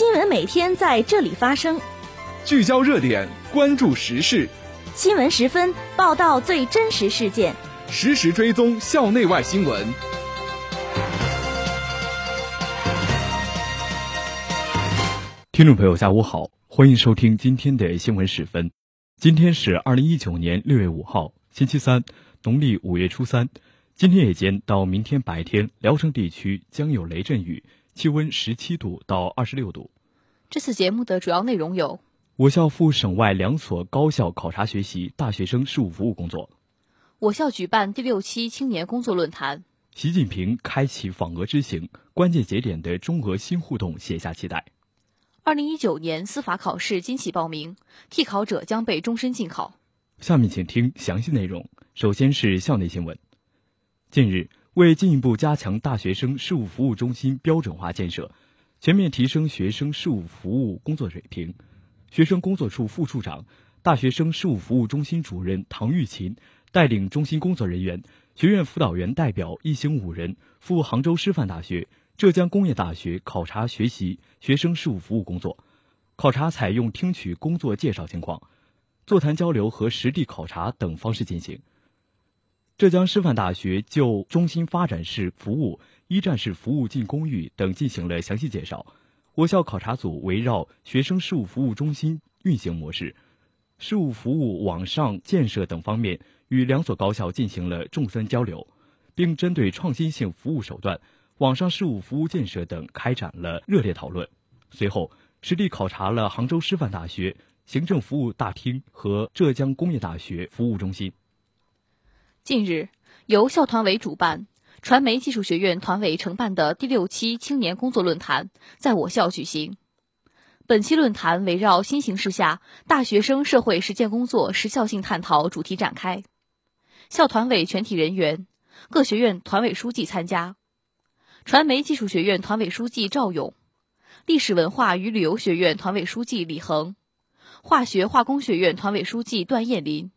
新闻每天在这里发生，聚焦热点，关注时事。新闻十分报道最真实事件，实时追踪校内外新闻。听众朋友，下午好，欢迎收听今天的新闻十分。今天是二零一九年六月五号，星期三，农历五月初三。今天夜间到明天白天，聊城地区将有雷阵雨。气温十七度到二十六度。这次节目的主要内容有：我校赴省外两所高校考察学习大学生事务服务工作；我校举办第六期青年工作论坛；习近平开启访俄之行，关键节点的中俄新互动写下期待。二零一九年司法考试今起报名，替考者将被终身禁考。下面请听详细内容。首先是校内新闻。近日。为进一步加强大学生事务服务中心标准化建设，全面提升学生事务服务工作水平，学生工作处副处长、大学生事务服务中心主任唐玉琴带领中心工作人员、学院辅导员代表一行五人赴杭州师范大学、浙江工业大学考察学习学生事务服务工作。考察采用听取工作介绍情况、座谈交流和实地考察等方式进行。浙江师范大学就中心发展式服务、一站式服务进公寓等进行了详细介绍。我校考察组围绕学生事务服务中心运行模式、事务服务网上建设等方面，与两所高校进行了众三交流，并针对创新性服务手段、网上事务服务建设等开展了热烈讨论。随后，实地考察了杭州师范大学行政服务大厅和浙江工业大学服务中心。近日，由校团委主办、传媒技术学院团委承办的第六期青年工作论坛在我校举行。本期论坛围绕新形势下大学生社会实践工作时效性探讨主题展开。校团委全体人员、各学院团委书记参加。传媒技术学院团委书记赵勇，历史文化与旅游学院团委书记李恒，化学化工学院团委书记段艳林。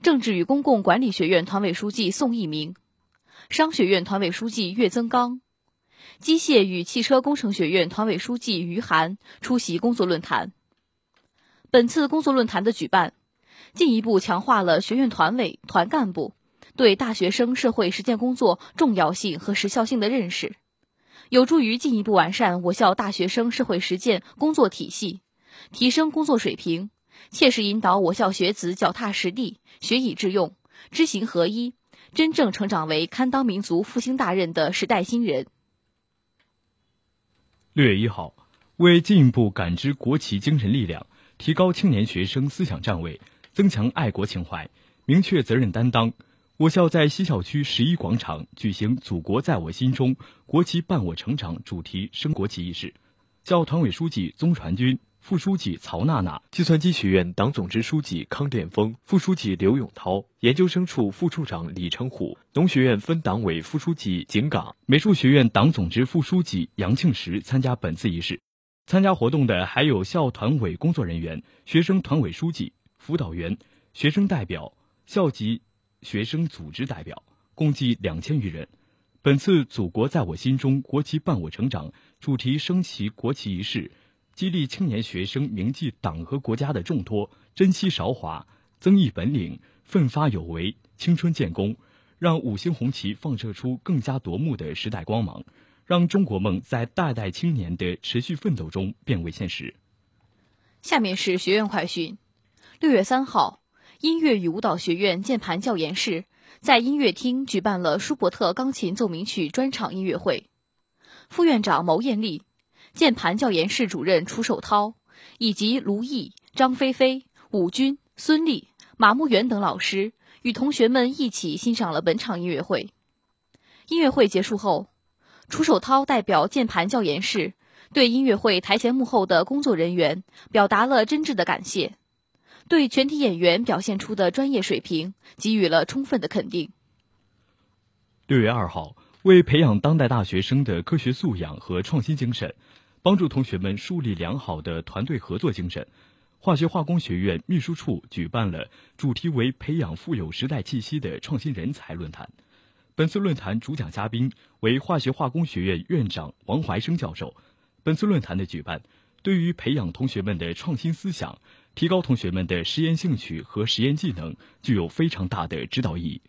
政治与公共管理学院团委书记宋一鸣，商学院团委书记岳增刚，机械与汽车工程学院团委书记于涵出席工作论坛。本次工作论坛的举办，进一步强化了学院团委团干部对大学生社会实践工作重要性和时效性的认识，有助于进一步完善我校大学生社会实践工作体系，提升工作水平。切实引导我校学子脚踏实地、学以致用、知行合一，真正成长为堪当民族复兴大任的时代新人。六月一号，为进一步感知国旗精神力量，提高青年学生思想站位，增强爱国情怀，明确责任担当，我校在西校区十一广场举行“祖国在我心中，国旗伴我成长”主题升国旗仪式，校团委书记宗传军。副书记曹娜娜，计算机学院党总支书记康殿峰，副书记刘永涛，研究生处副处长李成虎，农学院分党委副书记景岗，美术学院党总支副书记杨庆石参加本次仪式。参加活动的还有校团委工作人员、学生团委书记、辅导员、学生代表、校级学生组织代表，共计两千余人。本次“祖国在我心中，国旗伴我成长”主题升旗国旗仪式。激励青年学生铭记党和国家的重托，珍惜韶华，增益本领，奋发有为，青春建功，让五星红旗放射出更加夺目的时代光芒，让中国梦在代代青年的持续奋斗中变为现实。下面是学院快讯：六月三号，音乐与舞蹈学院键盘教研室在音乐厅举办了舒伯特钢琴奏鸣曲专场音乐会，副院长牟艳丽。键盘教研室主任楚守涛以及卢毅、张菲菲、武军、孙丽、马木元等老师与同学们一起欣赏了本场音乐会。音乐会结束后，楚守涛代表键盘教研室对音乐会台前幕后的工作人员表达了真挚的感谢，对全体演员表现出的专业水平给予了充分的肯定。六月二号，为培养当代大学生的科学素养和创新精神。帮助同学们树立良好的团队合作精神，化学化工学院秘书处举办了主题为“培养富有时代气息的创新人才”论坛。本次论坛主讲嘉宾为化学化工学院院长王怀生教授。本次论坛的举办，对于培养同学们的创新思想、提高同学们的实验兴趣和实验技能，具有非常大的指导意义。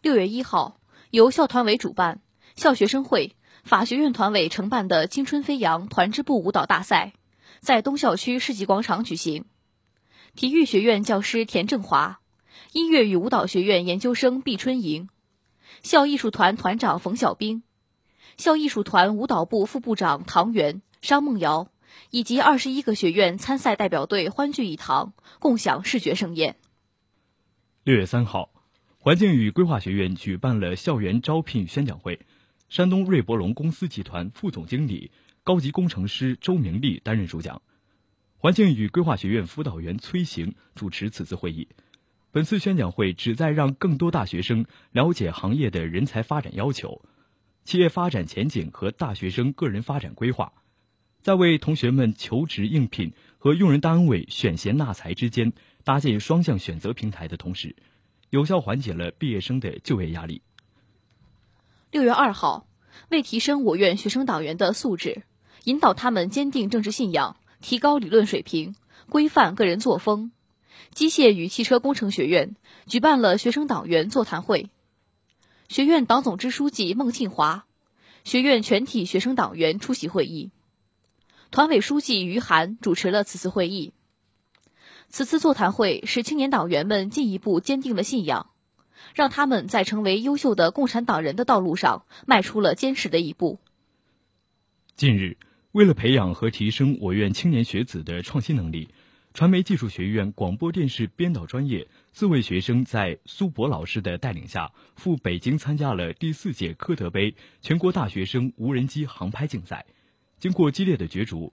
六月一号，由校团委主办、校学生会、法学院团委承办的“青春飞扬”团支部舞蹈大赛，在东校区世纪广场举行。体育学院教师田正华，音乐与舞蹈学院研究生毕春莹，校艺术团团长冯小兵，校艺术团舞蹈部副部长唐元、商梦瑶，以及二十一个学院参赛代表队欢聚一堂，共享视觉盛宴。六月三号，环境与规划学院举办了校园招聘宣讲会，山东瑞博龙公司集团副总经理、高级工程师周明利担任主讲。环境与规划学院辅导员崔行主持此次会议。本次宣讲会旨在让更多大学生了解行业的人才发展要求、企业发展前景和大学生个人发展规划，在为同学们求职应聘和用人单位选贤纳才之间搭建双向选择平台的同时，有效缓解了毕业生的就业压力。六月二号，为提升我院学生党员的素质，引导他们坚定政治信仰。提高理论水平，规范个人作风。机械与汽车工程学院举办了学生党员座谈会，学院党总支书记孟庆华，学院全体学生党员出席会议。团委书记于涵主持了此次会议。此次座谈会使青年党员们进一步坚定了信仰，让他们在成为优秀的共产党人的道路上迈出了坚实的一步。近日。为了培养和提升我院青年学子的创新能力，传媒技术学院广播电视编导专业四位学生在苏博老师的带领下赴北京参加了第四届科德杯全国大学生无人机航拍竞赛。经过激烈的角逐，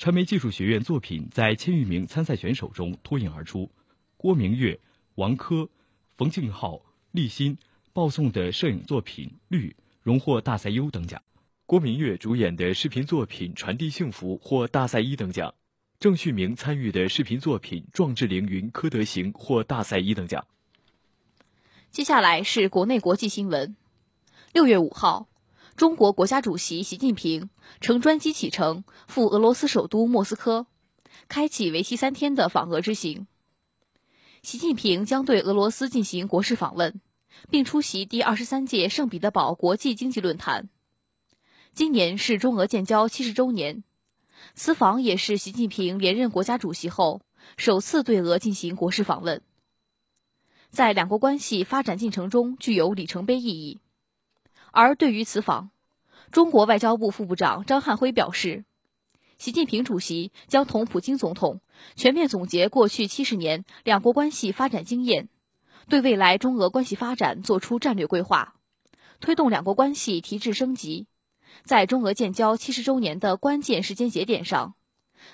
传媒技术学院作品在千余名参赛选手中脱颖而出。郭明月、王珂、冯敬浩、立新报送的摄影作品《绿》荣获大赛优等奖。郭明月主演的视频作品《传递幸福》获大赛一等奖，郑旭明参与的视频作品《壮志凌云科德行》获大赛一等奖。接下来是国内国际新闻。六月五号，中国国家主席习近平乘专机启程赴俄罗斯首都莫斯科，开启为期三天的访俄之行。习近平将对俄罗斯进行国事访问，并出席第二十三届圣彼得堡国际经济论坛。今年是中俄建交七十周年，此访也是习近平连任国家主席后首次对俄进行国事访问，在两国关系发展进程中具有里程碑意义。而对于此访，中国外交部副部长张汉辉表示，习近平主席将同普京总统全面总结过去七十年两国关系发展经验，对未来中俄关系发展作出战略规划，推动两国关系提质升级。在中俄建交七十周年的关键时间节点上，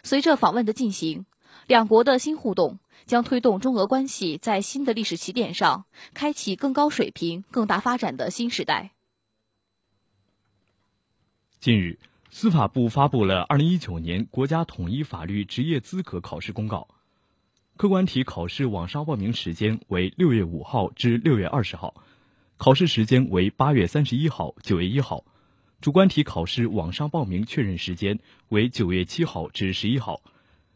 随着访问的进行，两国的新互动将推动中俄关系在新的历史起点上开启更高水平、更大发展的新时代。近日，司法部发布了二零一九年国家统一法律职业资格考试公告，客观题考试网上报名时间为六月五号至六月二十号，考试时间为八月三十一号、九月一号。主观题考试网上报名确认时间为九月七号至十一号，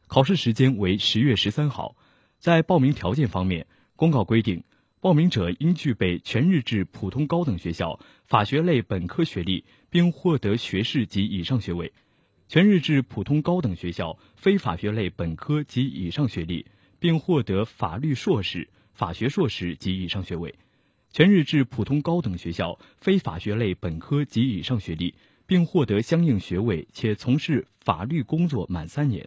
考试时间为十月十三号。在报名条件方面，公告规定，报名者应具备全日制普通高等学校法学类本科学历，并获得学士及以上学位；全日制普通高等学校非法学类本科及以上学历，并获得法律硕士、法学硕士及以上学位。全日制普通高等学校非法学类本科及以上学历，并获得相应学位且从事法律工作满三年。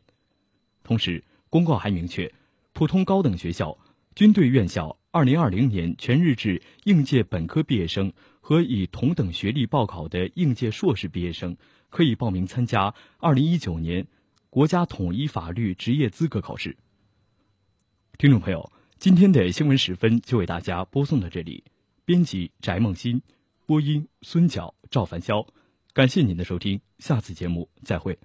同时，公告还明确，普通高等学校、军队院校2020年全日制应届本科毕业生和以同等学历报考的应届硕士毕业生，可以报名参加2019年国家统一法律职业资格考试。听众朋友，今天的新闻时分就为大家播送到这里。编辑翟梦欣，播音孙晓、赵凡霄，感谢您的收听，下次节目再会。